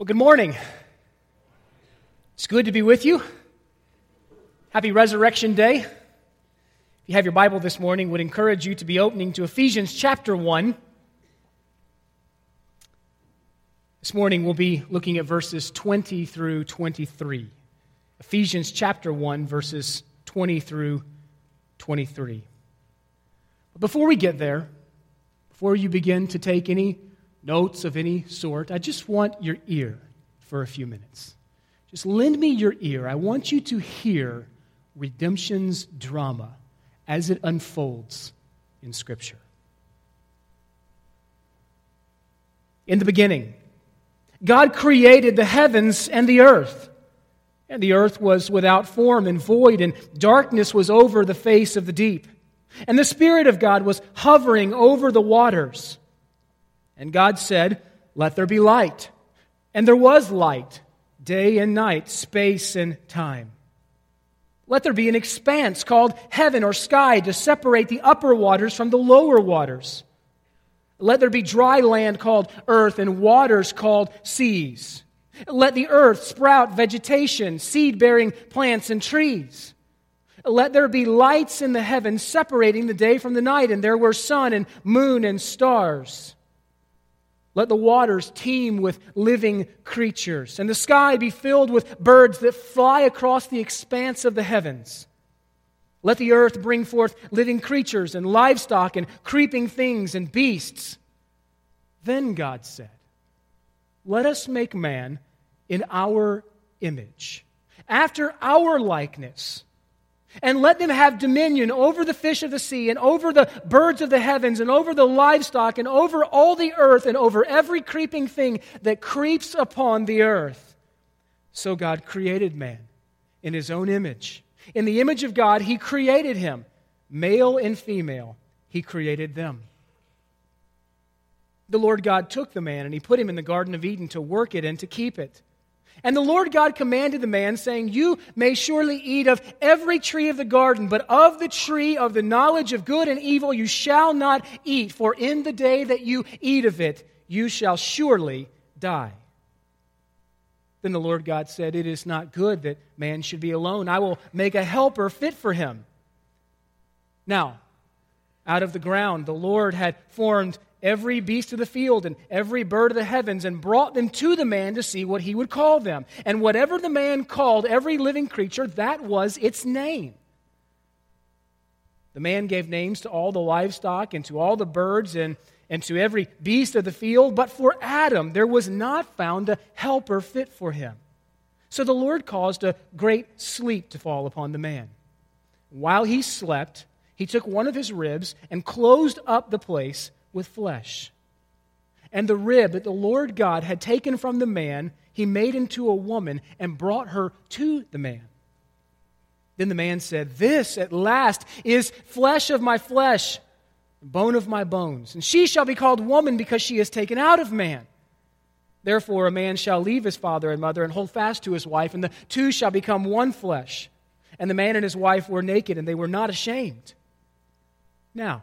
Well, good morning. It's good to be with you. Happy Resurrection Day. If you have your Bible this morning, would encourage you to be opening to Ephesians chapter 1. This morning we'll be looking at verses 20 through 23. Ephesians chapter 1 verses 20 through 23. But before we get there, before you begin to take any notes of any sort, I just want your ear for a few minutes. Just lend me your ear. I want you to hear redemption's drama as it unfolds in Scripture. In the beginning, God created the heavens and the earth. And the earth was without form and void, and darkness was over the face of the deep. And the Spirit of God was hovering over the waters. And God said, Let there be light. And there was light, day and night, space and time. Let there be an expanse called heaven or sky to separate the upper waters from the lower waters. Let there be dry land called earth and waters called seas. Let the earth sprout vegetation, seed bearing plants and trees. Let there be lights in the heavens separating the day from the night, and there were sun and moon and stars. Let the waters teem with living creatures, and the sky be filled with birds that fly across the expanse of the heavens. Let the earth bring forth living creatures and livestock and creeping things and beasts. Then God said, Let us make man in our image, after our likeness and let them have dominion over the fish of the sea, and over the birds of the heavens, and over the livestock, and over all the earth, and over every creeping thing that creeps upon the earth. So God created man in his own image. In the image of God, he created him. Male and female, he created them. The Lord God took the man and he put him in the Garden of Eden to work it and to keep it. And the Lord God commanded the man, saying, You may surely eat of every tree of the garden, but of the tree of the knowledge of good and evil you shall not eat, for in the day that you eat of it, you shall surely die. Then the Lord God said, It is not good that man should be alone. I will make a helper fit for him. Now, out of the ground, the Lord had formed every beast of the field and every bird of the heavens and brought them to the man to see what he would call them. And whatever the man called every living creature, that was its name. The man gave names to all the livestock and to all the birds and, and to every beast of the field, but for Adam there was not found a helper fit for him. So the Lord caused a great sleep to fall upon the man. While he slept, he took one of his ribs and closed up the place with flesh. And the rib that the Lord God had taken from the man, he made into a woman and brought her to the man. Then the man said, This at last is flesh of my flesh, bone of my bones. And she shall be called woman because she is taken out of man. Therefore, a man shall leave his father and mother and hold fast to his wife, and the two shall become one flesh. And the man and his wife were naked, and they were not ashamed. Now,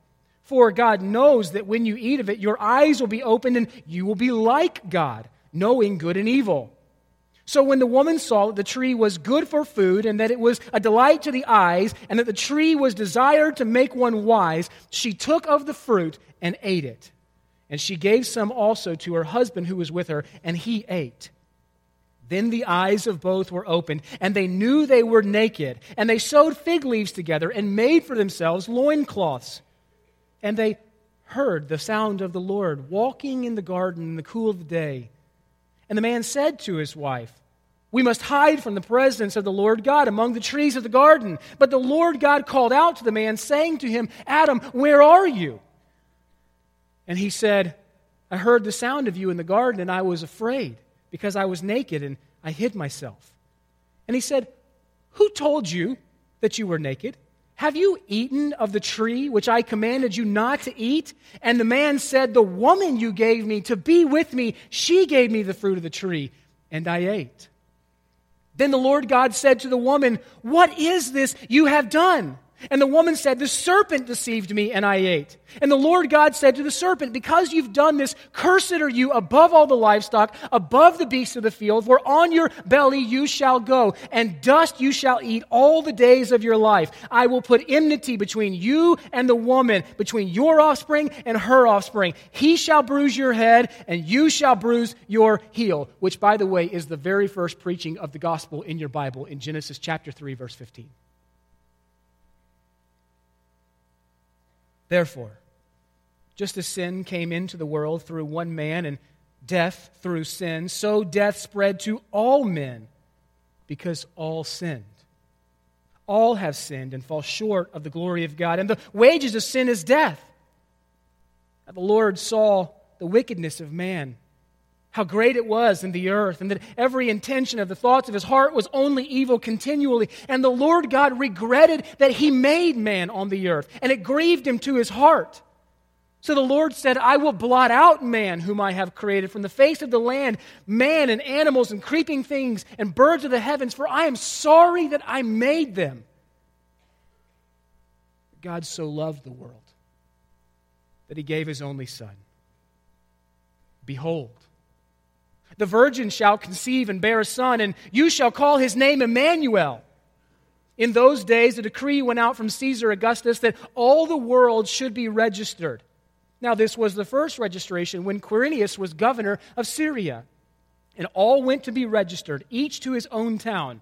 For God knows that when you eat of it, your eyes will be opened and you will be like God, knowing good and evil. So when the woman saw that the tree was good for food, and that it was a delight to the eyes, and that the tree was desired to make one wise, she took of the fruit and ate it. And she gave some also to her husband who was with her, and he ate. Then the eyes of both were opened, and they knew they were naked. And they sewed fig leaves together and made for themselves loincloths. And they heard the sound of the Lord walking in the garden in the cool of the day. And the man said to his wife, We must hide from the presence of the Lord God among the trees of the garden. But the Lord God called out to the man, saying to him, Adam, where are you? And he said, I heard the sound of you in the garden, and I was afraid because I was naked and I hid myself. And he said, Who told you that you were naked? Have you eaten of the tree which I commanded you not to eat? And the man said, The woman you gave me to be with me, she gave me the fruit of the tree, and I ate. Then the Lord God said to the woman, What is this you have done? And the woman said, The serpent deceived me, and I ate. And the Lord God said to the serpent, Because you've done this, cursed are you above all the livestock, above the beasts of the field, for on your belly you shall go, and dust you shall eat all the days of your life. I will put enmity between you and the woman, between your offspring and her offspring. He shall bruise your head, and you shall bruise your heel. Which, by the way, is the very first preaching of the gospel in your Bible in Genesis chapter 3, verse 15. Therefore, just as sin came into the world through one man and death through sin, so death spread to all men because all sinned. All have sinned and fall short of the glory of God, and the wages of sin is death. Now, the Lord saw the wickedness of man how great it was in the earth, and that every intention of the thoughts of his heart was only evil continually. And the Lord God regretted that he made man on the earth, and it grieved him to his heart. So the Lord said, I will blot out man whom I have created from the face of the land, man and animals and creeping things and birds of the heavens, for I am sorry that I made them. God so loved the world that he gave his only Son. Behold, the virgin shall conceive and bear a son, and you shall call his name Emmanuel. In those days, a decree went out from Caesar Augustus that all the world should be registered. Now, this was the first registration when Quirinius was governor of Syria. And all went to be registered, each to his own town.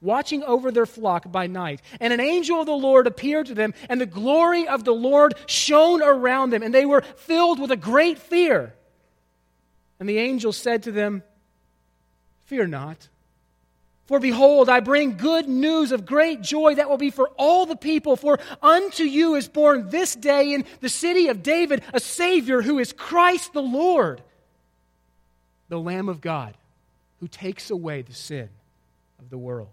watching over their flock by night. And an angel of the Lord appeared to them, and the glory of the Lord shone around them, and they were filled with a great fear. And the angel said to them, Fear not. For behold, I bring good news of great joy that will be for all the people. For unto you is born this day in the city of David a Savior who is Christ the Lord, the Lamb of God, who takes away the sin of the world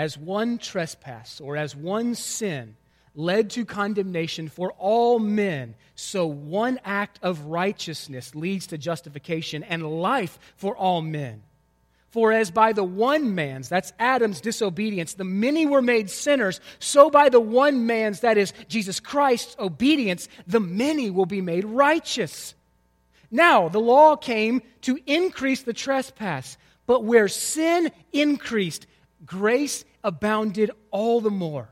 as one trespass or as one sin led to condemnation for all men, so one act of righteousness leads to justification and life for all men. For as by the one man's, that's Adam's disobedience, the many were made sinners, so by the one man's, that is Jesus Christ's obedience, the many will be made righteous. Now, the law came to increase the trespass, but where sin increased, grace abounded all the more,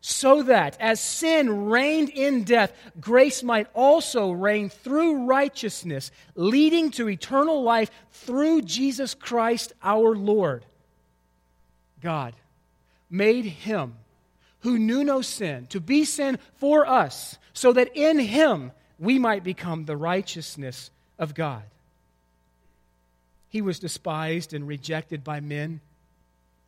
so that as sin reigned in death, grace might also reign through righteousness, leading to eternal life through Jesus Christ our Lord. God made him who knew no sin to be sin for us, so that in him we might become the righteousness of God. He was despised and rejected by men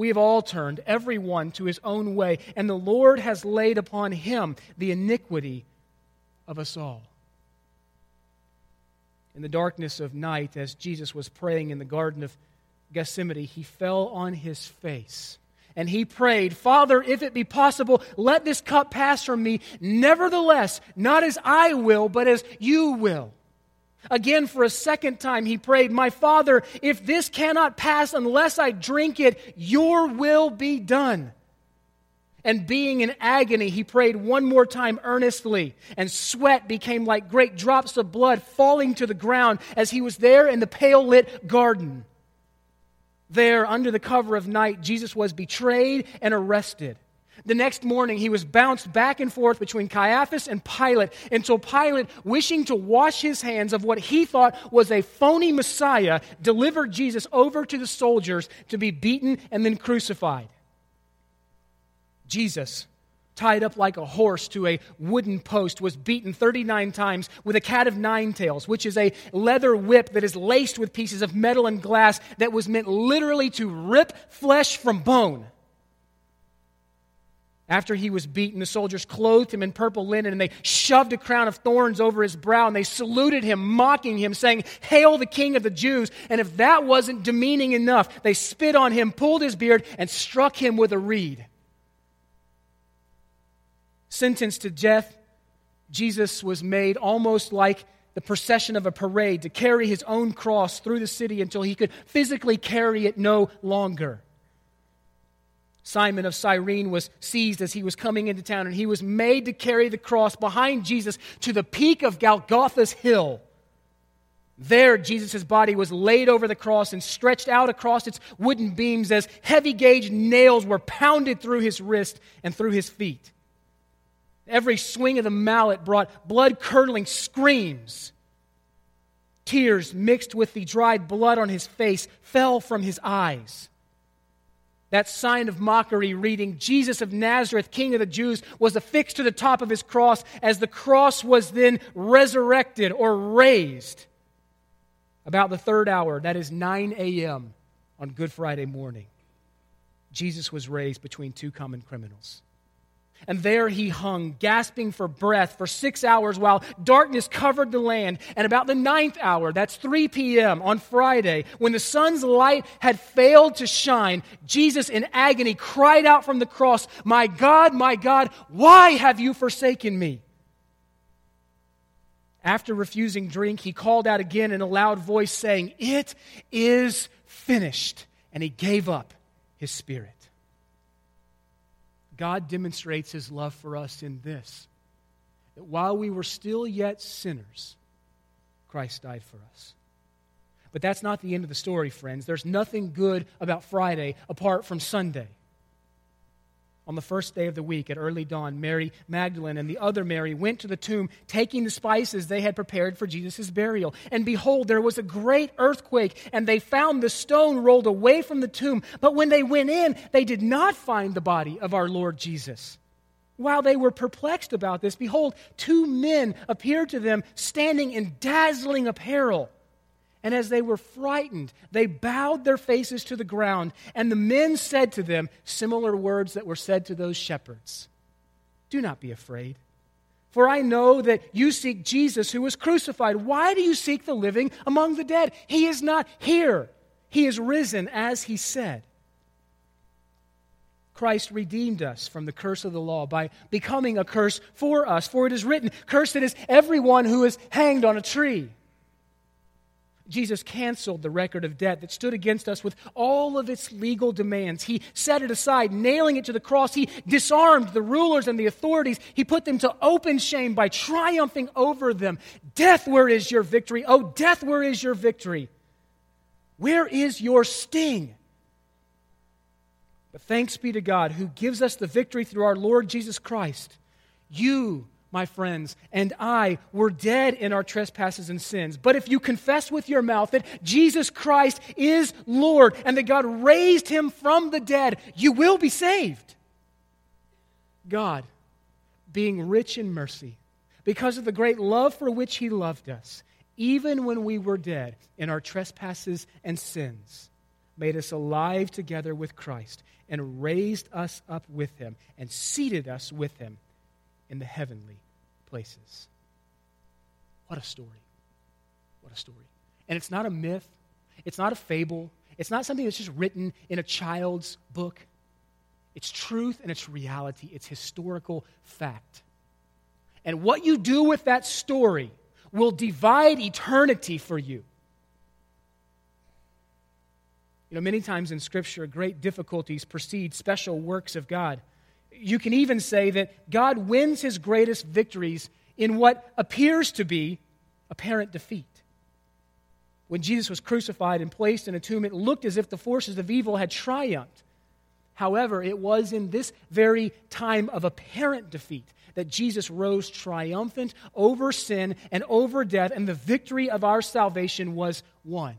We have all turned, every one, to his own way, and the Lord has laid upon him the iniquity of us all. In the darkness of night, as Jesus was praying in the Garden of Gethsemane, he fell on his face. And he prayed, Father, if it be possible, let this cup pass from me. Nevertheless, not as I will, but as you will. Again, for a second time, he prayed, My Father, if this cannot pass unless I drink it, your will be done. And being in agony, he prayed one more time earnestly, and sweat became like great drops of blood falling to the ground as he was there in the pale lit garden. There, under the cover of night, Jesus was betrayed and arrested. The next morning, he was bounced back and forth between Caiaphas and Pilate until Pilate, wishing to wash his hands of what he thought was a phony Messiah, delivered Jesus over to the soldiers to be beaten and then crucified. Jesus, tied up like a horse to a wooden post, was beaten 39 times with a cat of nine tails, which is a leather whip that is laced with pieces of metal and glass that was meant literally to rip flesh from bone. After he was beaten, the soldiers clothed him in purple linen and they shoved a crown of thorns over his brow and they saluted him, mocking him, saying, Hail the King of the Jews. And if that wasn't demeaning enough, they spit on him, pulled his beard, and struck him with a reed. Sentenced to death, Jesus was made almost like the procession of a parade to carry his own cross through the city until he could physically carry it no longer. Simon of Cyrene was seized as he was coming into town, and he was made to carry the cross behind Jesus to the peak of Golgotha's hill. There, Jesus' body was laid over the cross and stretched out across its wooden beams as heavy gauge nails were pounded through his wrist and through his feet. Every swing of the mallet brought blood curdling screams. Tears mixed with the dried blood on his face fell from his eyes. That sign of mockery reading, Jesus of Nazareth, King of the Jews, was affixed to the top of his cross as the cross was then resurrected or raised. About the third hour, that is 9 a.m. on Good Friday morning, Jesus was raised between two common criminals. And there he hung, gasping for breath for six hours while darkness covered the land. And about the ninth hour, that's 3 p.m. on Friday, when the sun's light had failed to shine, Jesus in agony cried out from the cross, My God, my God, why have you forsaken me? After refusing drink, he called out again in a loud voice, saying, It is finished. And he gave up his spirit. God demonstrates his love for us in this that while we were still yet sinners, Christ died for us. But that's not the end of the story, friends. There's nothing good about Friday apart from Sunday. On the first day of the week at early dawn, Mary Magdalene and the other Mary went to the tomb, taking the spices they had prepared for Jesus' burial. And behold, there was a great earthquake, and they found the stone rolled away from the tomb. But when they went in, they did not find the body of our Lord Jesus. While they were perplexed about this, behold, two men appeared to them, standing in dazzling apparel. And as they were frightened, they bowed their faces to the ground. And the men said to them similar words that were said to those shepherds Do not be afraid. For I know that you seek Jesus who was crucified. Why do you seek the living among the dead? He is not here, he is risen as he said. Christ redeemed us from the curse of the law by becoming a curse for us. For it is written, Cursed is everyone who is hanged on a tree. Jesus canceled the record of debt that stood against us with all of its legal demands. He set it aside, nailing it to the cross. He disarmed the rulers and the authorities. He put them to open shame by triumphing over them. Death, where is your victory? Oh, death, where is your victory? Where is your sting? But thanks be to God who gives us the victory through our Lord Jesus Christ. You my friends, and I were dead in our trespasses and sins. But if you confess with your mouth that Jesus Christ is Lord and that God raised him from the dead, you will be saved. God, being rich in mercy, because of the great love for which he loved us, even when we were dead in our trespasses and sins, made us alive together with Christ and raised us up with him and seated us with him in the heavenly places. What a story. What a story. And it's not a myth, it's not a fable, it's not something that's just written in a child's book. It's truth and it's reality, it's historical fact. And what you do with that story will divide eternity for you. You know, many times in Scripture, great difficulties precede special works of God. You can even say that God wins his greatest victories in what appears to be apparent defeat. When Jesus was crucified and placed in a tomb, it looked as if the forces of evil had triumphed. However, it was in this very time of apparent defeat that Jesus rose triumphant over sin and over death, and the victory of our salvation was won.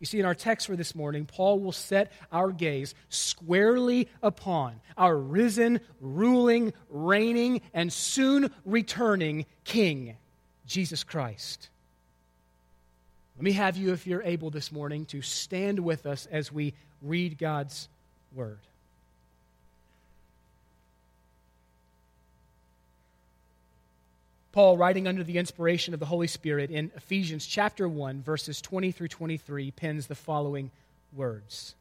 You see, in our text for this morning, Paul will set our gaze squarely upon our risen, ruling, reigning, and soon returning King, Jesus Christ. Let me have you, if you're able this morning, to stand with us as we read God's Word. Paul, writing under the inspiration of the Holy Spirit in Ephesians chapter 1, verses 20 through 23, pens the following words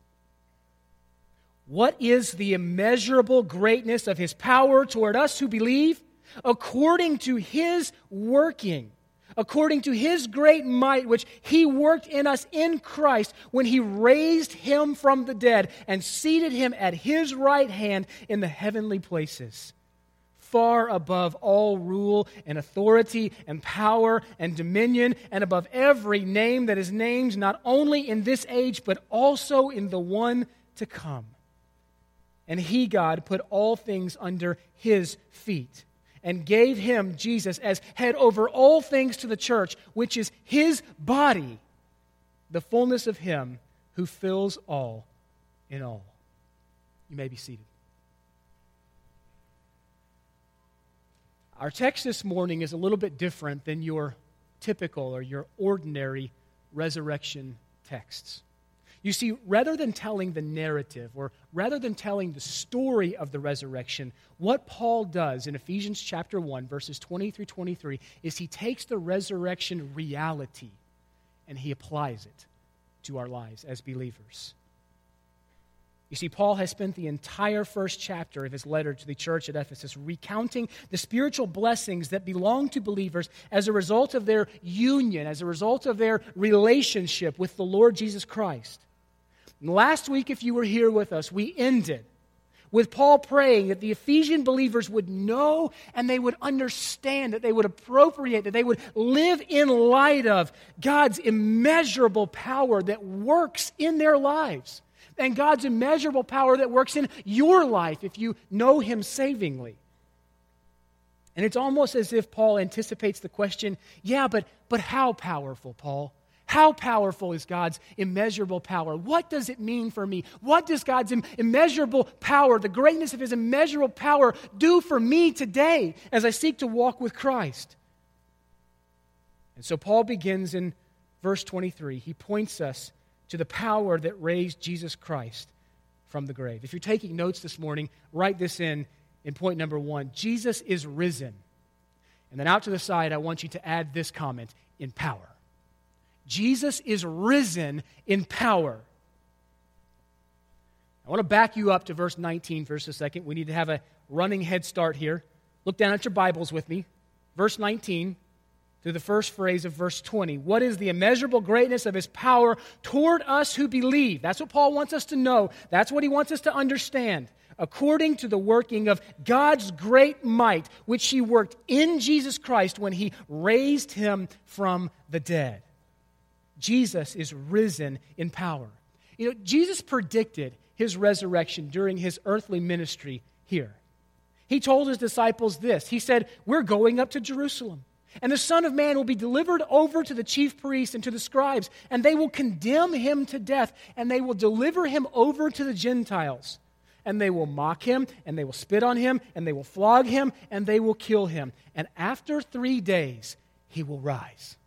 What is the immeasurable greatness of his power toward us who believe? According to his working, according to his great might, which he worked in us in Christ when he raised him from the dead and seated him at his right hand in the heavenly places far above all rule and authority and power and dominion, and above every name that is named, not only in this age, but also in the one to come. And he, God, put all things under his feet and gave him, Jesus, as head over all things to the church, which is his body, the fullness of him who fills all in all. You may be seated. Our text this morning is a little bit different than your typical or your ordinary resurrection texts. You see, rather than telling the narrative or rather than telling the story of the resurrection, what Paul does in Ephesians chapter 1, verses 20 through 23, is he takes the resurrection reality and he applies it to our lives as believers. You see, Paul has spent the entire first chapter of his letter to the church at Ephesus recounting the spiritual blessings that belong to believers as a result of their union, as a result of their relationship with the Lord Jesus Christ. And last week, if you were here with us, we ended with Paul praying that the Ephesian believers would know and they would understand, that they would appropriate, that they would live in light of God's immeasurable power that works in their lives and God's immeasurable power that works in your life if you know Him savingly. And it's almost as if Paul anticipates the question yeah, but, but how powerful, Paul? How powerful is God's immeasurable power? What does it mean for me? What does God's immeasurable power, the greatness of His immeasurable power, do for me today as I seek to walk with Christ? And so Paul begins in verse 23. He points us to the power that raised Jesus Christ from the grave. If you're taking notes this morning, write this in in point number one Jesus is risen. And then out to the side, I want you to add this comment in power. Jesus is risen in power. I want to back you up to verse 19 for a second. We need to have a running head start here. Look down at your Bibles with me. Verse 19 through the first phrase of verse 20. What is the immeasurable greatness of his power toward us who believe? That's what Paul wants us to know. That's what he wants us to understand. According to the working of God's great might, which he worked in Jesus Christ when he raised him from the dead. Jesus is risen in power. You know, Jesus predicted his resurrection during his earthly ministry here. He told his disciples this He said, We're going up to Jerusalem. And the Son of Man will be delivered over to the chief priests and to the scribes, and they will condemn him to death, and they will deliver him over to the Gentiles. And they will mock him, and they will spit on him, and they will flog him, and they will kill him. And after three days, he will rise.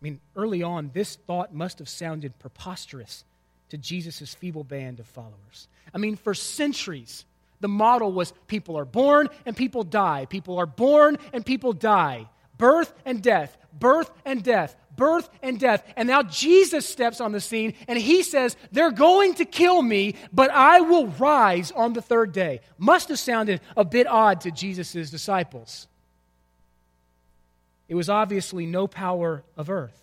I mean, early on, this thought must have sounded preposterous to Jesus' feeble band of followers. I mean, for centuries, the model was people are born and people die. People are born and people die. Birth and death, birth and death, birth and death. And now Jesus steps on the scene and he says, They're going to kill me, but I will rise on the third day. Must have sounded a bit odd to Jesus' disciples. It was obviously no power of earth.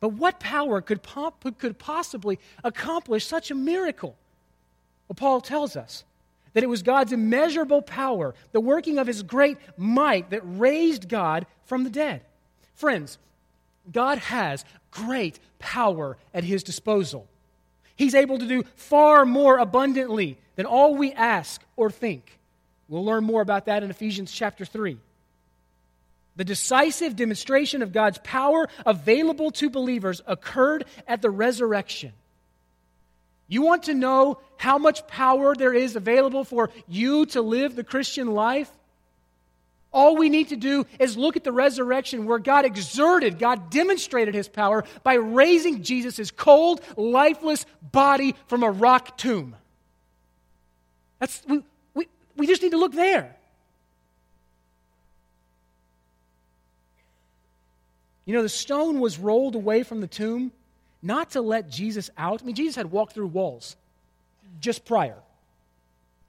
But what power could, could possibly accomplish such a miracle? Well, Paul tells us that it was God's immeasurable power, the working of his great might, that raised God from the dead. Friends, God has great power at his disposal. He's able to do far more abundantly than all we ask or think. We'll learn more about that in Ephesians chapter 3. The decisive demonstration of God's power available to believers occurred at the resurrection. You want to know how much power there is available for you to live the Christian life? All we need to do is look at the resurrection where God exerted, God demonstrated his power by raising Jesus' cold, lifeless body from a rock tomb. That's, we, we, we just need to look there. You know, the stone was rolled away from the tomb not to let Jesus out. I mean, Jesus had walked through walls just prior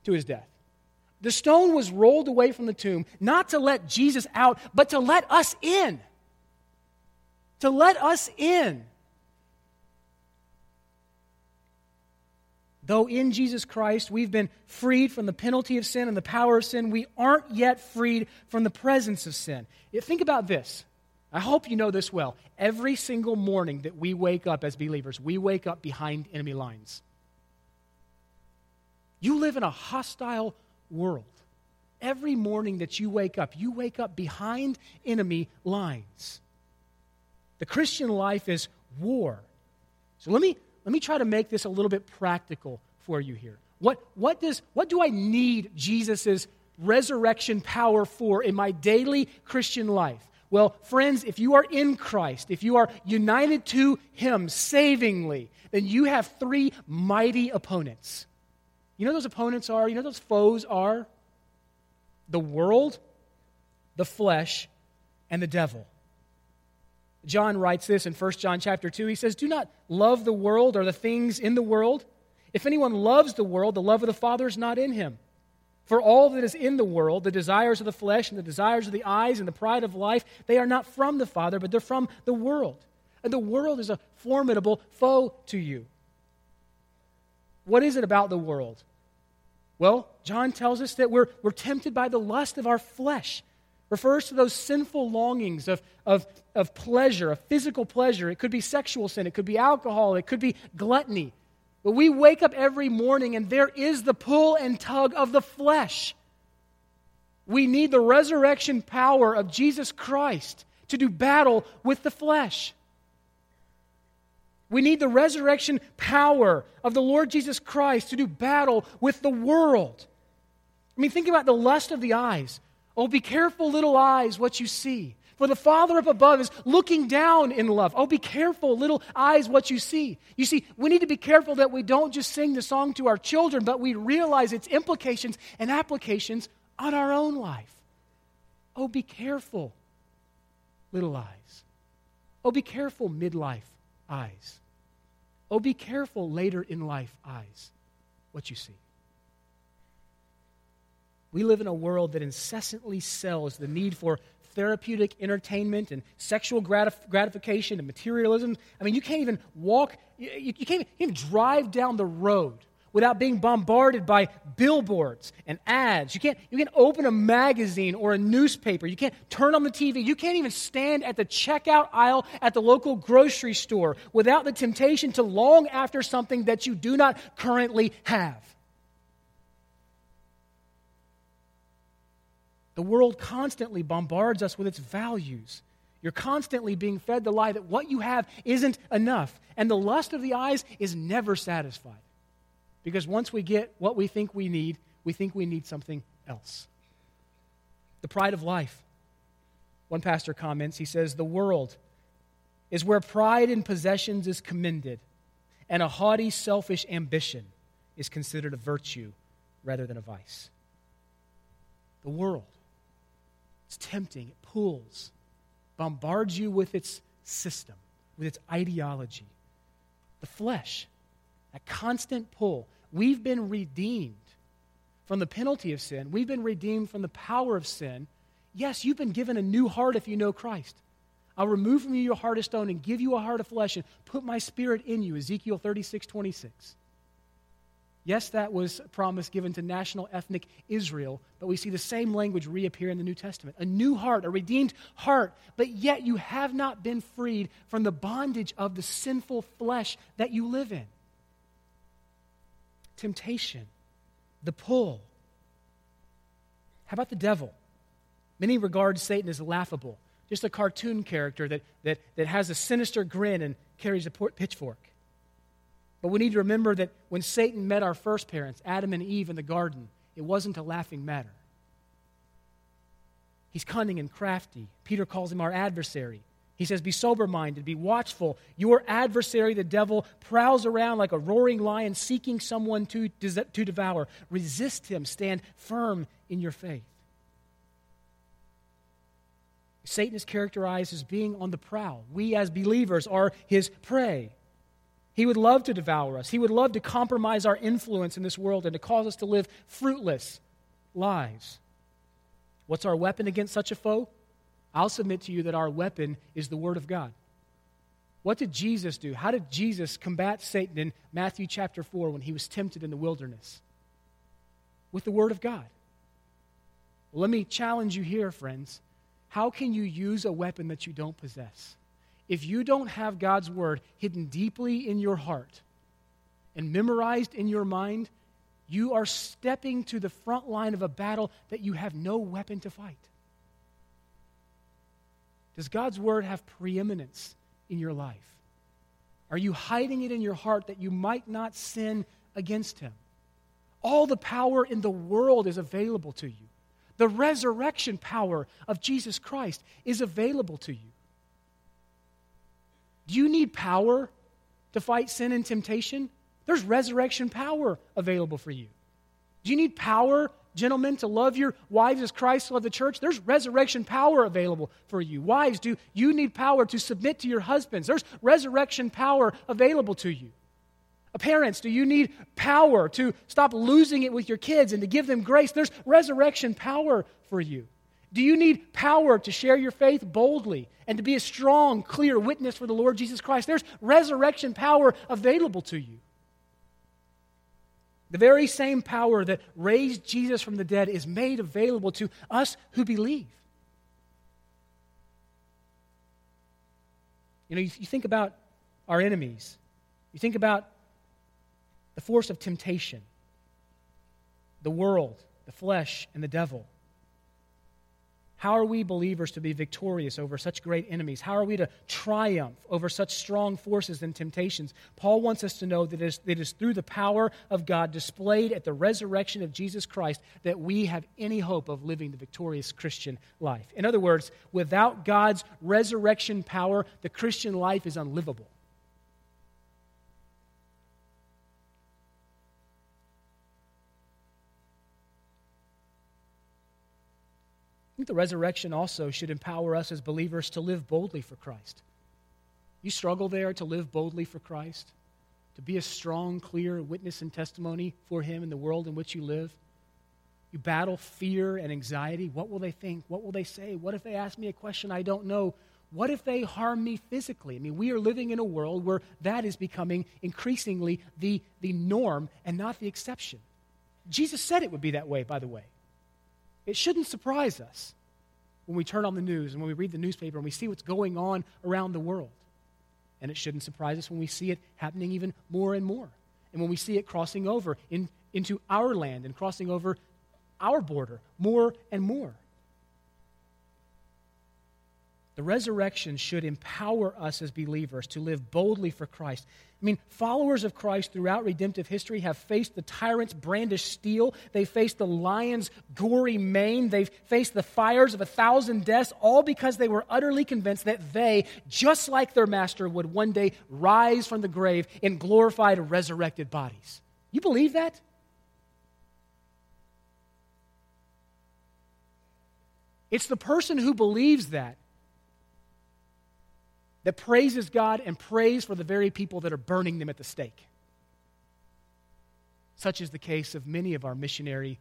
to his death. The stone was rolled away from the tomb not to let Jesus out, but to let us in. To let us in. Though in Jesus Christ we've been freed from the penalty of sin and the power of sin, we aren't yet freed from the presence of sin. Think about this. I hope you know this well. Every single morning that we wake up as believers, we wake up behind enemy lines. You live in a hostile world. Every morning that you wake up, you wake up behind enemy lines. The Christian life is war. So let me, let me try to make this a little bit practical for you here. What, what, does, what do I need Jesus' resurrection power for in my daily Christian life? Well, friends, if you are in Christ, if you are united to Him savingly, then you have three mighty opponents. You know those opponents are? You know those foes are? The world, the flesh, and the devil. John writes this in 1 John chapter 2. He says, Do not love the world or the things in the world. If anyone loves the world, the love of the Father is not in him. For all that is in the world, the desires of the flesh and the desires of the eyes and the pride of life, they are not from the Father, but they're from the world. And the world is a formidable foe to you. What is it about the world? Well, John tells us that we're, we're tempted by the lust of our flesh. Refers to those sinful longings of, of, of pleasure, of physical pleasure. It could be sexual sin, it could be alcohol, it could be gluttony, but we wake up every morning and there is the pull and tug of the flesh. We need the resurrection power of Jesus Christ to do battle with the flesh. We need the resurrection power of the Lord Jesus Christ to do battle with the world. I mean, think about the lust of the eyes. Oh, be careful, little eyes, what you see. For the Father up above is looking down in love. Oh, be careful, little eyes, what you see. You see, we need to be careful that we don't just sing the song to our children, but we realize its implications and applications on our own life. Oh, be careful, little eyes. Oh, be careful, midlife eyes. Oh, be careful, later in life eyes, what you see. We live in a world that incessantly sells the need for therapeutic entertainment and sexual gratif- gratification and materialism. I mean, you can't even walk, you, you, can't, you can't even drive down the road without being bombarded by billboards and ads. You can't, you can't open a magazine or a newspaper. You can't turn on the TV. You can't even stand at the checkout aisle at the local grocery store without the temptation to long after something that you do not currently have. The world constantly bombards us with its values. You're constantly being fed the lie that what you have isn't enough. And the lust of the eyes is never satisfied. Because once we get what we think we need, we think we need something else. The pride of life. One pastor comments, he says, The world is where pride in possessions is commended, and a haughty, selfish ambition is considered a virtue rather than a vice. The world it's tempting, it pulls, bombards you with its system, with its ideology. The flesh, that constant pull. We've been redeemed from the penalty of sin, we've been redeemed from the power of sin. Yes, you've been given a new heart if you know Christ. I'll remove from you your heart of stone and give you a heart of flesh and put my spirit in you. Ezekiel 36, 26. Yes, that was a promise given to national ethnic Israel, but we see the same language reappear in the New Testament. A new heart, a redeemed heart, but yet you have not been freed from the bondage of the sinful flesh that you live in. Temptation, the pull. How about the devil? Many regard Satan as laughable just a cartoon character that, that, that has a sinister grin and carries a pitchfork. But we need to remember that when Satan met our first parents, Adam and Eve, in the garden, it wasn't a laughing matter. He's cunning and crafty. Peter calls him our adversary. He says, Be sober minded, be watchful. Your adversary, the devil, prowls around like a roaring lion seeking someone to, to devour. Resist him, stand firm in your faith. Satan is characterized as being on the prowl. We, as believers, are his prey. He would love to devour us. He would love to compromise our influence in this world and to cause us to live fruitless lives. What's our weapon against such a foe? I'll submit to you that our weapon is the Word of God. What did Jesus do? How did Jesus combat Satan in Matthew chapter 4 when he was tempted in the wilderness? With the Word of God. Well, let me challenge you here, friends. How can you use a weapon that you don't possess? If you don't have God's word hidden deeply in your heart and memorized in your mind, you are stepping to the front line of a battle that you have no weapon to fight. Does God's word have preeminence in your life? Are you hiding it in your heart that you might not sin against him? All the power in the world is available to you. The resurrection power of Jesus Christ is available to you. Do you need power to fight sin and temptation? There's resurrection power available for you. Do you need power, gentlemen, to love your wives as Christ loved the church? There's resurrection power available for you. Wives, do you need power to submit to your husbands? There's resurrection power available to you. Uh, parents, do you need power to stop losing it with your kids and to give them grace? There's resurrection power for you. Do you need power to share your faith boldly and to be a strong, clear witness for the Lord Jesus Christ? There's resurrection power available to you. The very same power that raised Jesus from the dead is made available to us who believe. You know, you, you think about our enemies, you think about the force of temptation, the world, the flesh, and the devil. How are we believers to be victorious over such great enemies? How are we to triumph over such strong forces and temptations? Paul wants us to know that it is, it is through the power of God displayed at the resurrection of Jesus Christ that we have any hope of living the victorious Christian life. In other words, without God's resurrection power, the Christian life is unlivable. The resurrection also should empower us as believers to live boldly for Christ. You struggle there to live boldly for Christ, to be a strong, clear witness and testimony for Him in the world in which you live. You battle fear and anxiety. What will they think? What will they say? What if they ask me a question I don't know? What if they harm me physically? I mean, we are living in a world where that is becoming increasingly the, the norm and not the exception. Jesus said it would be that way, by the way. It shouldn't surprise us when we turn on the news and when we read the newspaper and we see what's going on around the world. And it shouldn't surprise us when we see it happening even more and more. And when we see it crossing over in, into our land and crossing over our border more and more. The resurrection should empower us as believers to live boldly for Christ. I mean, followers of Christ throughout redemptive history have faced the tyrant's brandished steel. They faced the lion's gory mane. They've faced the fires of a thousand deaths, all because they were utterly convinced that they, just like their master, would one day rise from the grave in glorified, resurrected bodies. You believe that? It's the person who believes that that praises God and prays for the very people that are burning them at the stake. Such is the case of many of our missionary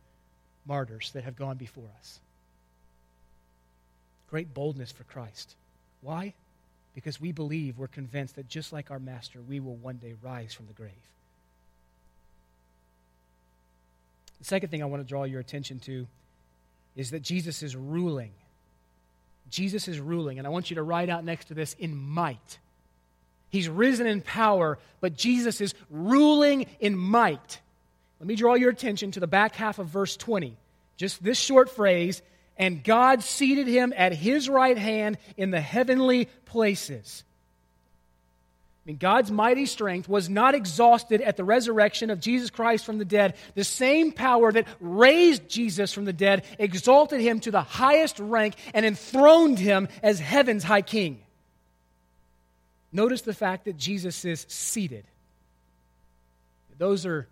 martyrs that have gone before us. Great boldness for Christ. Why? Because we believe, we're convinced that just like our Master, we will one day rise from the grave. The second thing I want to draw your attention to is that Jesus is ruling. Jesus is ruling, and I want you to write out next to this in might. He's risen in power, but Jesus is ruling in might. Let me draw your attention to the back half of verse 20. Just this short phrase, and God seated him at his right hand in the heavenly places. I mean, God's mighty strength was not exhausted at the resurrection of Jesus Christ from the dead. The same power that raised Jesus from the dead exalted him to the highest rank and enthroned him as heaven's high king. Notice the fact that Jesus is seated. Those are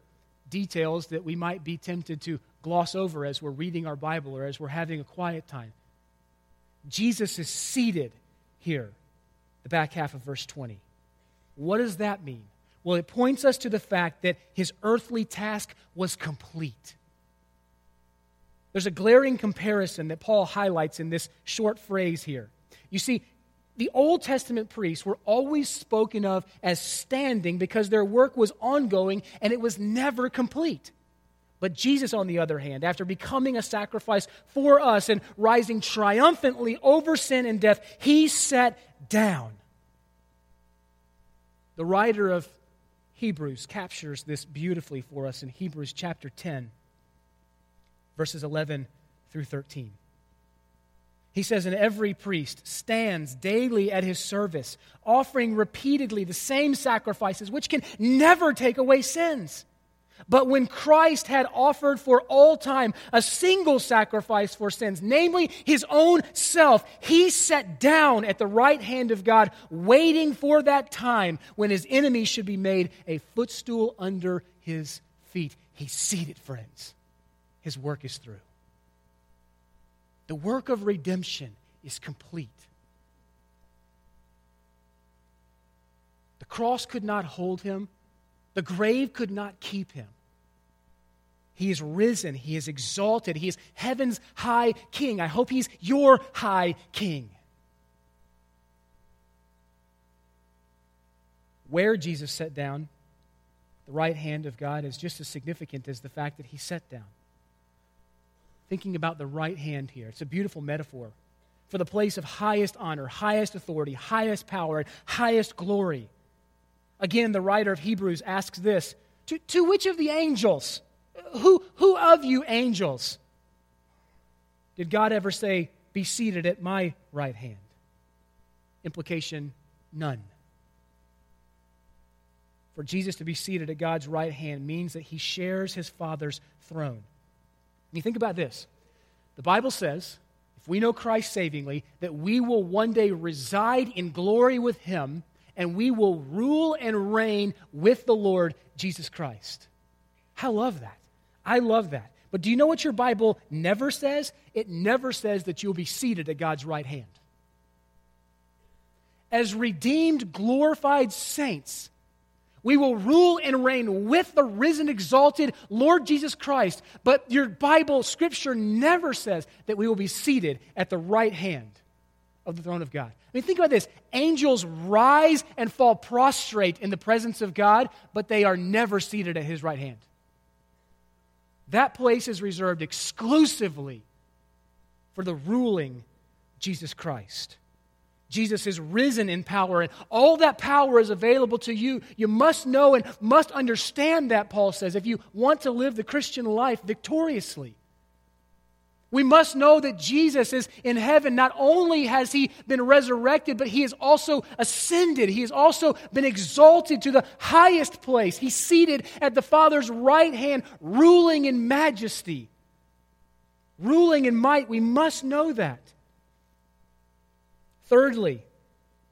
details that we might be tempted to gloss over as we're reading our Bible or as we're having a quiet time. Jesus is seated here, the back half of verse 20. What does that mean? Well, it points us to the fact that his earthly task was complete. There's a glaring comparison that Paul highlights in this short phrase here. You see, the Old Testament priests were always spoken of as standing because their work was ongoing and it was never complete. But Jesus, on the other hand, after becoming a sacrifice for us and rising triumphantly over sin and death, he sat down. The writer of Hebrews captures this beautifully for us in Hebrews chapter 10, verses 11 through 13. He says, And every priest stands daily at his service, offering repeatedly the same sacrifices, which can never take away sins. But when Christ had offered for all time a single sacrifice for sins, namely his own self, he sat down at the right hand of God, waiting for that time when his enemies should be made a footstool under his feet. He's seated, friends. His work is through. The work of redemption is complete. The cross could not hold him, the grave could not keep him. He is risen, he is exalted, he is heaven's high king. I hope he's your high king. Where Jesus sat down, the right hand of God, is just as significant as the fact that he sat down thinking about the right hand here. It's a beautiful metaphor for the place of highest honor, highest authority, highest power, and highest glory. Again, the writer of Hebrews asks this to, to which of the angels, who, who of you angels, did God ever say, Be seated at my right hand? Implication none. For Jesus to be seated at God's right hand means that he shares his Father's throne. You think about this. The Bible says, if we know Christ savingly, that we will one day reside in glory with him and we will rule and reign with the Lord Jesus Christ. I love that. I love that. But do you know what your Bible never says? It never says that you'll be seated at God's right hand. As redeemed, glorified saints, we will rule and reign with the risen, exalted Lord Jesus Christ. But your Bible, Scripture never says that we will be seated at the right hand of the throne of God. I mean, think about this angels rise and fall prostrate in the presence of God, but they are never seated at his right hand. That place is reserved exclusively for the ruling Jesus Christ. Jesus is risen in power, and all that power is available to you. You must know and must understand that, Paul says, if you want to live the Christian life victoriously. We must know that Jesus is in heaven. Not only has he been resurrected, but he has also ascended. He has also been exalted to the highest place. He's seated at the Father's right hand, ruling in majesty, ruling in might. We must know that. Thirdly,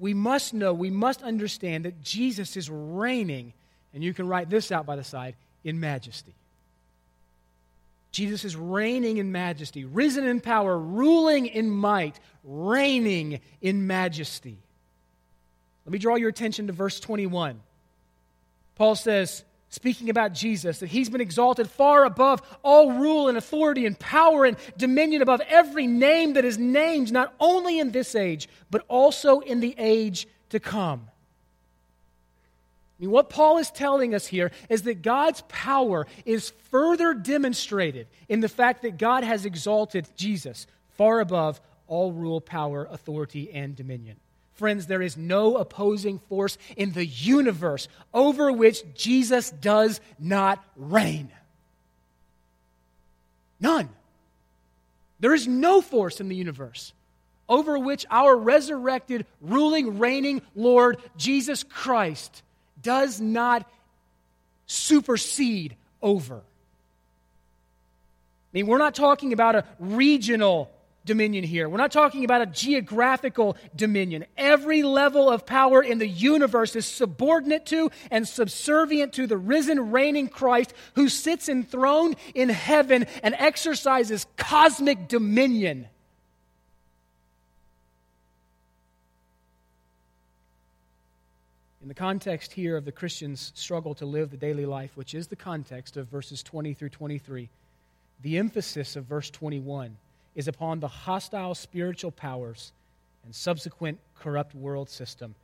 we must know, we must understand that Jesus is reigning, and you can write this out by the side, in majesty. Jesus is reigning in majesty, risen in power, ruling in might, reigning in majesty. Let me draw your attention to verse 21. Paul says, speaking about Jesus, that he's been exalted far above all rule and authority and power and dominion, above every name that is named, not only in this age, but also in the age to come. Mean, what Paul is telling us here is that God's power is further demonstrated in the fact that God has exalted Jesus far above all rule, power, authority, and dominion. Friends, there is no opposing force in the universe over which Jesus does not reign. None. There is no force in the universe over which our resurrected, ruling, reigning Lord Jesus Christ does not supersede over. I mean, we're not talking about a regional dominion here. We're not talking about a geographical dominion. Every level of power in the universe is subordinate to and subservient to the risen, reigning Christ who sits enthroned in heaven and exercises cosmic dominion. In the context here of the Christian's struggle to live the daily life, which is the context of verses 20 through 23, the emphasis of verse 21 is upon the hostile spiritual powers and subsequent corrupt world system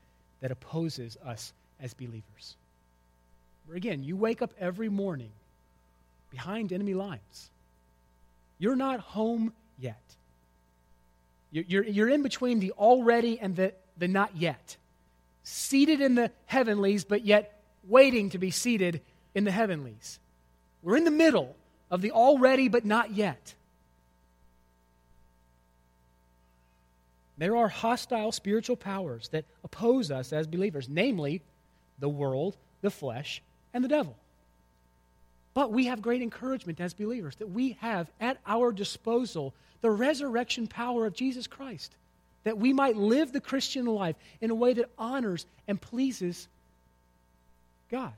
that opposes us as believers. Again, you wake up every morning behind enemy lines. You're not home yet. You're, you're in between the already and the, the not yet. Seated in the heavenlies, but yet waiting to be seated in the heavenlies. We're in the middle of the already but not yet. There are hostile spiritual powers that oppose us as believers, namely the world, the flesh, and the devil. But we have great encouragement as believers that we have at our disposal the resurrection power of Jesus Christ, that we might live the Christian life in a way that honors and pleases God.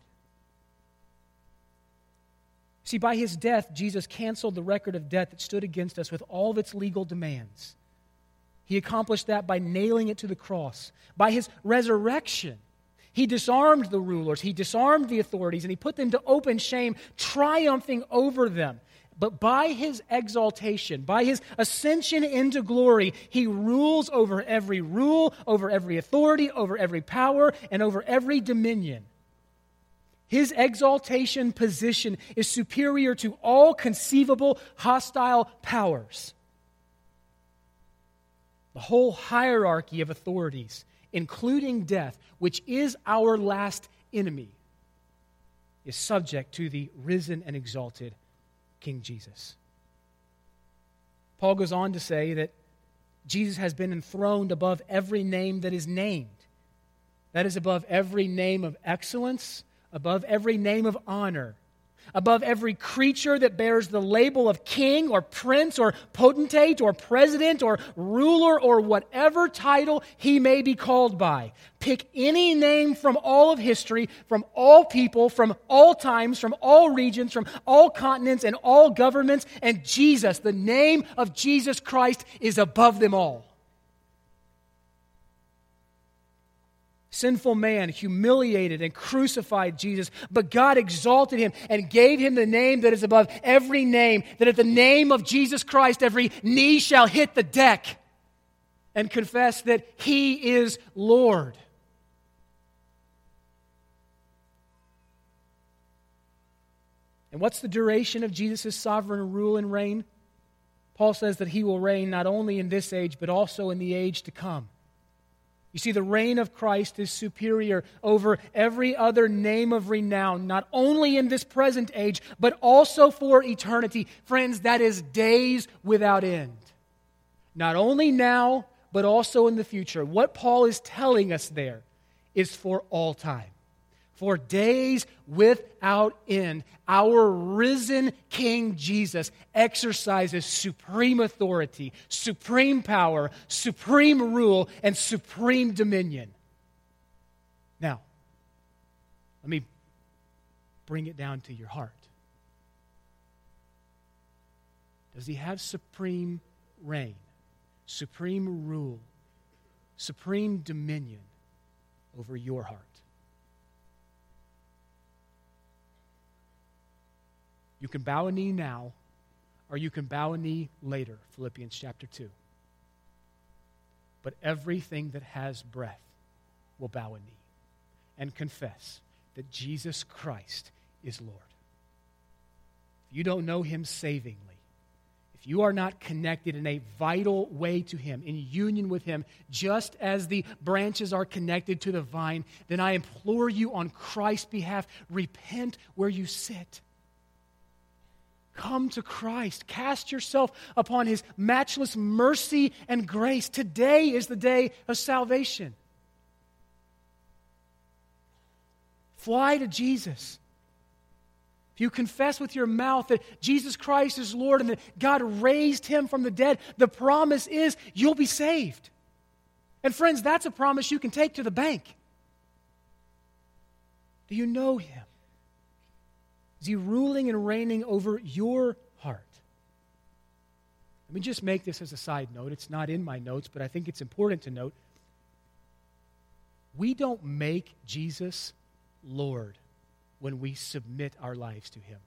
See, by his death, Jesus canceled the record of debt that stood against us with all of its legal demands. He accomplished that by nailing it to the cross. By his resurrection, he disarmed the rulers, he disarmed the authorities, and he put them to open shame, triumphing over them. But by his exaltation, by his ascension into glory, he rules over every rule, over every authority, over every power, and over every dominion. His exaltation position is superior to all conceivable hostile powers. The whole hierarchy of authorities, including death, which is our last enemy, is subject to the risen and exalted King Jesus. Paul goes on to say that Jesus has been enthroned above every name that is named. That is above every name of excellence, above every name of honor, above every creature that bears the label of king or prince or potentate or president or ruler or whatever title he may be called by. Pick any name from all of history, from all people, from all times, from all regions, from all continents and all governments, and Jesus, the name of Jesus Christ, is above them all. Sinful man humiliated and crucified Jesus, but God exalted him and gave him the name that is above every name, that at the name of Jesus Christ every knee shall hit the deck and confess that he is Lord. And what's the duration of Jesus' sovereign rule and reign? Paul says that he will reign not only in this age, but also in the age to come. You see, the reign of Christ is superior over every other name of renown, not only in this present age, but also for eternity. Friends, that is days without end. Not only now, but also in the future. What Paul is telling us there is for all time for days without end, our risen King Jesus exercises supreme authority, supreme power, supreme rule, and supreme dominion. Now, let me bring it down to your heart. Does he have supreme reign, supreme rule, supreme dominion over your heart. You can bow a knee now, or you can bow a knee later, Philippians chapter 2. But everything that has breath will bow a knee and confess that Jesus Christ is Lord. If you don't know him savingly, if you are not connected in a vital way to him, in union with him, just as the branches are connected to the vine, then I implore you on Christ's behalf, repent where you sit. Come to Christ. Cast yourself upon his matchless mercy and grace. Today is the day of salvation. Fly to Jesus. If you confess with your mouth that Jesus Christ is Lord and that God raised him from the dead, the promise is you'll be saved. And friends, that's a promise you can take to the bank. Do you know him? Is he ruling and reigning over your heart? Let me just make this as a side note. It's not in my notes, but I think it's important to note. We don't make Jesus Lord when we submit our lives to him.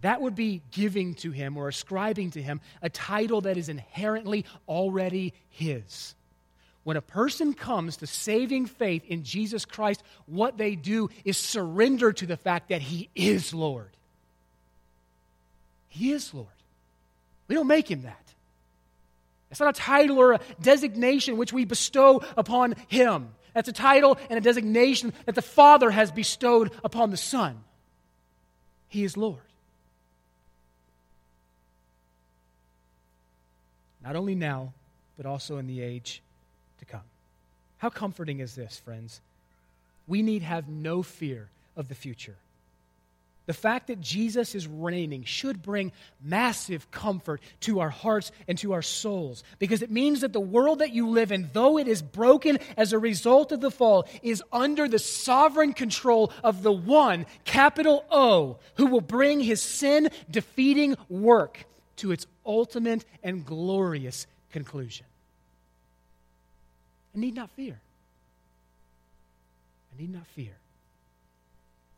That would be giving to him or ascribing to him a title that is inherently already his. When a person comes to saving faith in Jesus Christ, what they do is surrender to the fact that He is Lord. He is Lord. We don't make Him that. It's not a title or a designation which we bestow upon Him. That's a title and a designation that the Father has bestowed upon the Son. He is Lord. Not only now, but also in the age. How comforting is this, friends? We need have no fear of the future. The fact that Jesus is reigning should bring massive comfort to our hearts and to our souls because it means that the world that you live in, though it is broken as a result of the fall, is under the sovereign control of the one, capital O, who will bring his sin defeating work to its ultimate and glorious conclusion. I need not fear. I need not fear.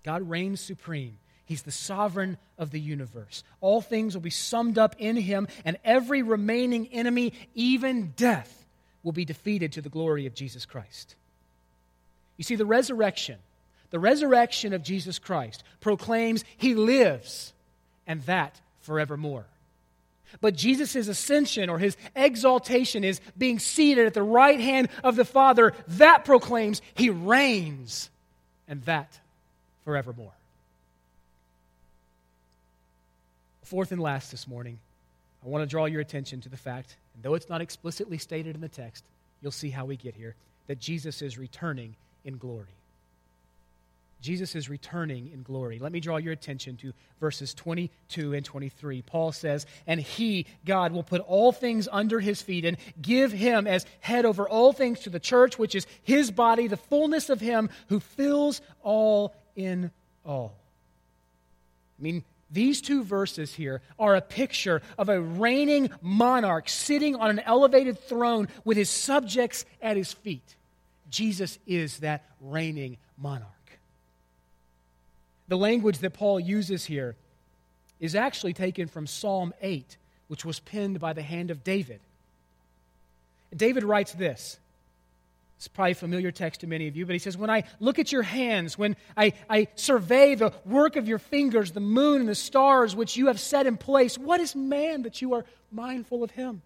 God reigns supreme. He's the sovereign of the universe. All things will be summed up in him, and every remaining enemy, even death, will be defeated to the glory of Jesus Christ. You see, the resurrection, the resurrection of Jesus Christ proclaims he lives, and that forevermore. But Jesus' ascension or his exaltation is being seated at the right hand of the Father. That proclaims he reigns, and that forevermore. Fourth and last this morning, I want to draw your attention to the fact, and though it's not explicitly stated in the text, you'll see how we get here, that Jesus is returning in glory. Jesus is returning in glory. Let me draw your attention to verses 22 and 23. Paul says, And he, God, will put all things under his feet and give him as head over all things to the church, which is his body, the fullness of him who fills all in all. I mean, these two verses here are a picture of a reigning monarch sitting on an elevated throne with his subjects at his feet. Jesus is that reigning monarch. The language that Paul uses here is actually taken from Psalm 8, which was penned by the hand of David. David writes this. It's probably a familiar text to many of you, but he says, When I look at your hands, when I, I survey the work of your fingers, the moon and the stars which you have set in place, what is man that you are mindful of him?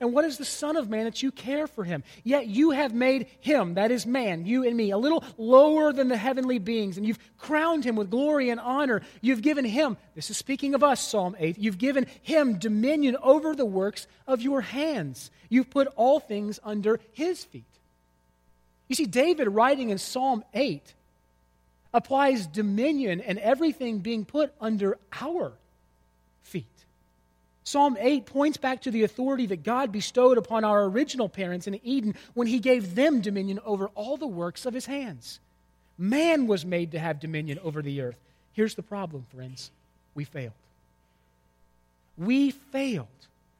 And what is the Son of Man that you care for him? Yet you have made him, that is man, you and me, a little lower than the heavenly beings, and you've crowned him with glory and honor. You've given him, this is speaking of us, Psalm 8, you've given him dominion over the works of your hands. You've put all things under his feet. You see, David writing in Psalm 8 applies dominion and everything being put under our feet. Psalm 8 points back to the authority that God bestowed upon our original parents in Eden when he gave them dominion over all the works of his hands. Man was made to have dominion over the earth. Here's the problem, friends we failed. We failed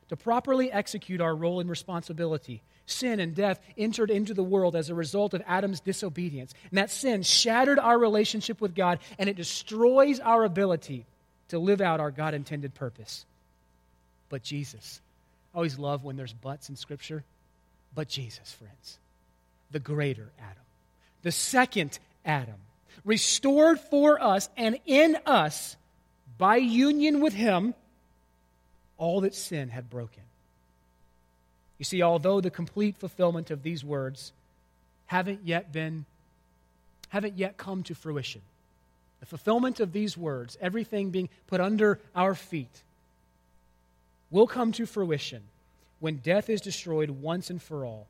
to properly execute our role and responsibility. sin and death entered into the world as a result of Adam's disobedience. And that sin shattered our relationship with God and it destroys our ability to live out our God intended purpose. But Jesus. I always love when there's buts in Scripture. But Jesus, friends, the greater Adam, the second Adam, restored for us and in us by union with him all that sin had broken. You see, although the complete fulfillment of these words haven't yet been, haven't yet come to fruition, the fulfillment of these words, everything being put under our feet, will come to fruition when death is destroyed once and for all,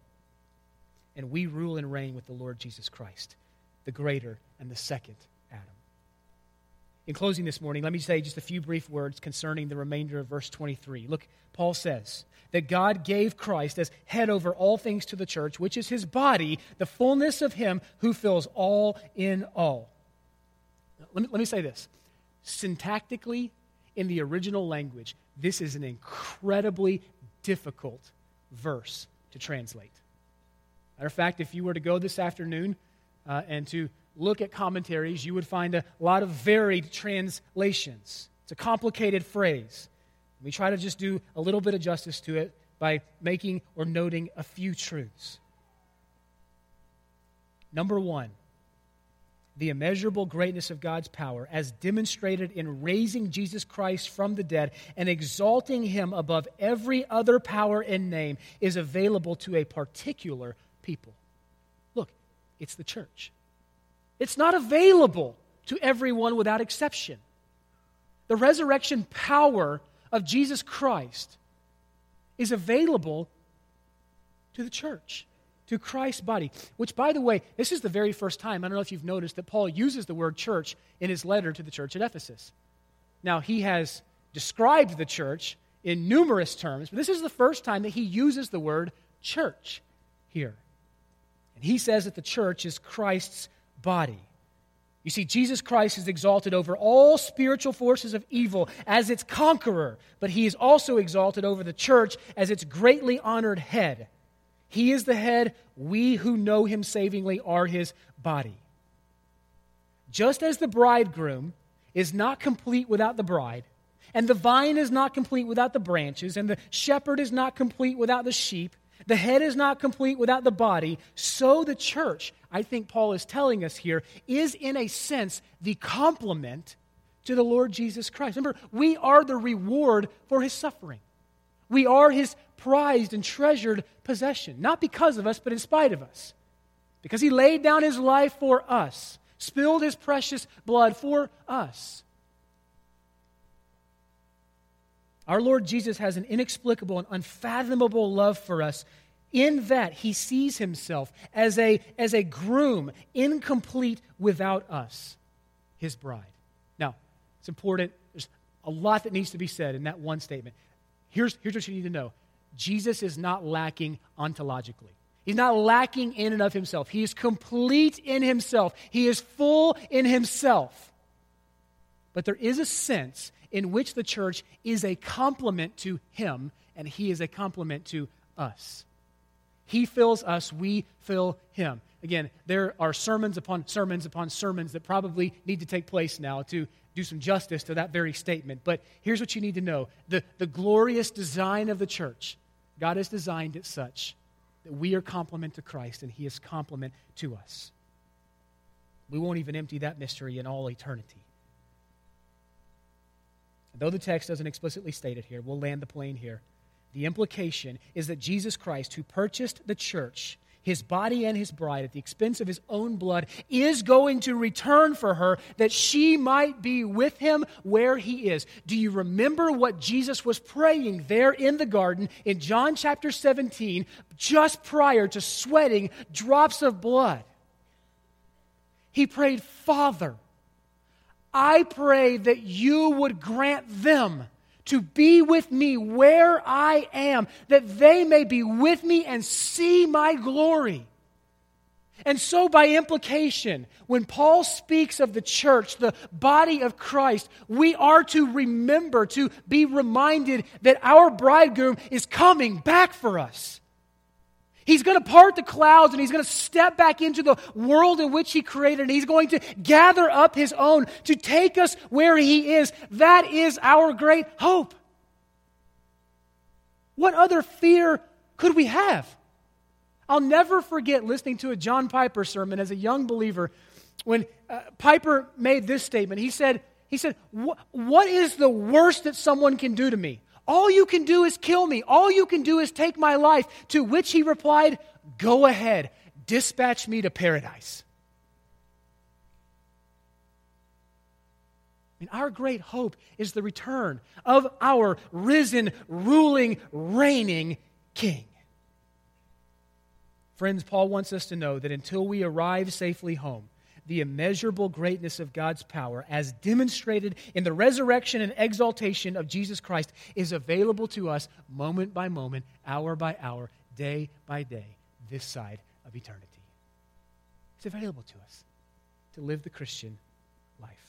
and we rule and reign with the Lord Jesus Christ, the greater and the second Adam. In closing this morning, let me say just a few brief words concerning the remainder of verse 23. Look, Paul says that God gave Christ as head over all things to the church, which is his body, the fullness of him who fills all in all. Let me, let me say this. Syntactically, in the original language, this is an incredibly difficult verse to translate. Matter of fact, if you were to go this afternoon uh, and to look at commentaries, you would find a lot of varied translations. It's a complicated phrase. We try to just do a little bit of justice to it by making or noting a few truths. Number one, the immeasurable greatness of God's power, as demonstrated in raising Jesus Christ from the dead and exalting him above every other power and name, is available to a particular people. Look, it's the church. It's not available to everyone without exception. The resurrection power of Jesus Christ is available to the church, to Christ's body. Which, by the way, this is the very first time, I don't know if you've noticed, that Paul uses the word church in his letter to the church at Ephesus. Now, he has described the church in numerous terms, but this is the first time that he uses the word church here. And he says that the church is Christ's body. You see, Jesus Christ is exalted over all spiritual forces of evil as its conqueror, but he is also exalted over the church as its greatly honored head. He is the head. We who know him savingly are his body. Just as the bridegroom is not complete without the bride, and the vine is not complete without the branches, and the shepherd is not complete without the sheep, the head is not complete without the body, so the church, I think Paul is telling us here, is in a sense the complement to the Lord Jesus Christ. Remember, we are the reward for his suffering. We are his prized and treasured possession, not because of us, but in spite of us. Because he laid down his life for us, spilled his precious blood for us. Our Lord Jesus has an inexplicable and unfathomable love for us in that he sees himself as a, as a groom, incomplete without us, his bride. Now, it's important. There's a lot that needs to be said in that one statement. Here's, here's what you need to know Jesus is not lacking ontologically. He's not lacking in and of himself. He is complete in himself. He is full in himself. But there is a sense in which the church is a complement to him, and he is a complement to us. He fills us, we fill him. Again, there are sermons upon sermons upon sermons that probably need to take place now to do some justice to that very statement. But here's what you need to know the, the glorious design of the church. God has designed it such that we are complement to Christ and he is complement to us. We won't even empty that mystery in all eternity. Though the text doesn't explicitly state it here, we'll land the plane here. The implication is that Jesus Christ, who purchased the church, his body and his bride at the expense of his own blood, is going to return for her that she might be with him where he is. Do you remember what Jesus was praying there in the garden in John chapter 17, just prior to sweating drops of blood? He prayed, Father, I pray that you would grant them to be with me where I am, that they may be with me and see my glory. And so, by implication, when Paul speaks of the church, the body of Christ, we are to remember, to be reminded that our bridegroom is coming back for us. He's going to part the clouds and he's going to step back into the world in which he created and he's going to gather up his own to take us where he is. That is our great hope. What other fear could we have? I'll never forget listening to a John Piper sermon as a young believer when uh, Piper made this statement. He said, he said, What is the worst that someone can do to me? All you can do is kill me. All you can do is take my life. To which he replied, Go ahead, dispatch me to paradise. I mean, our great hope is the return of our risen, ruling, reigning King. Friends, Paul wants us to know that until we arrive safely home, the immeasurable greatness of God's power, as demonstrated in the resurrection and exaltation of Jesus Christ, is available to us moment by moment, hour by hour, day by day, this side of eternity. It's available to us to live the Christian life.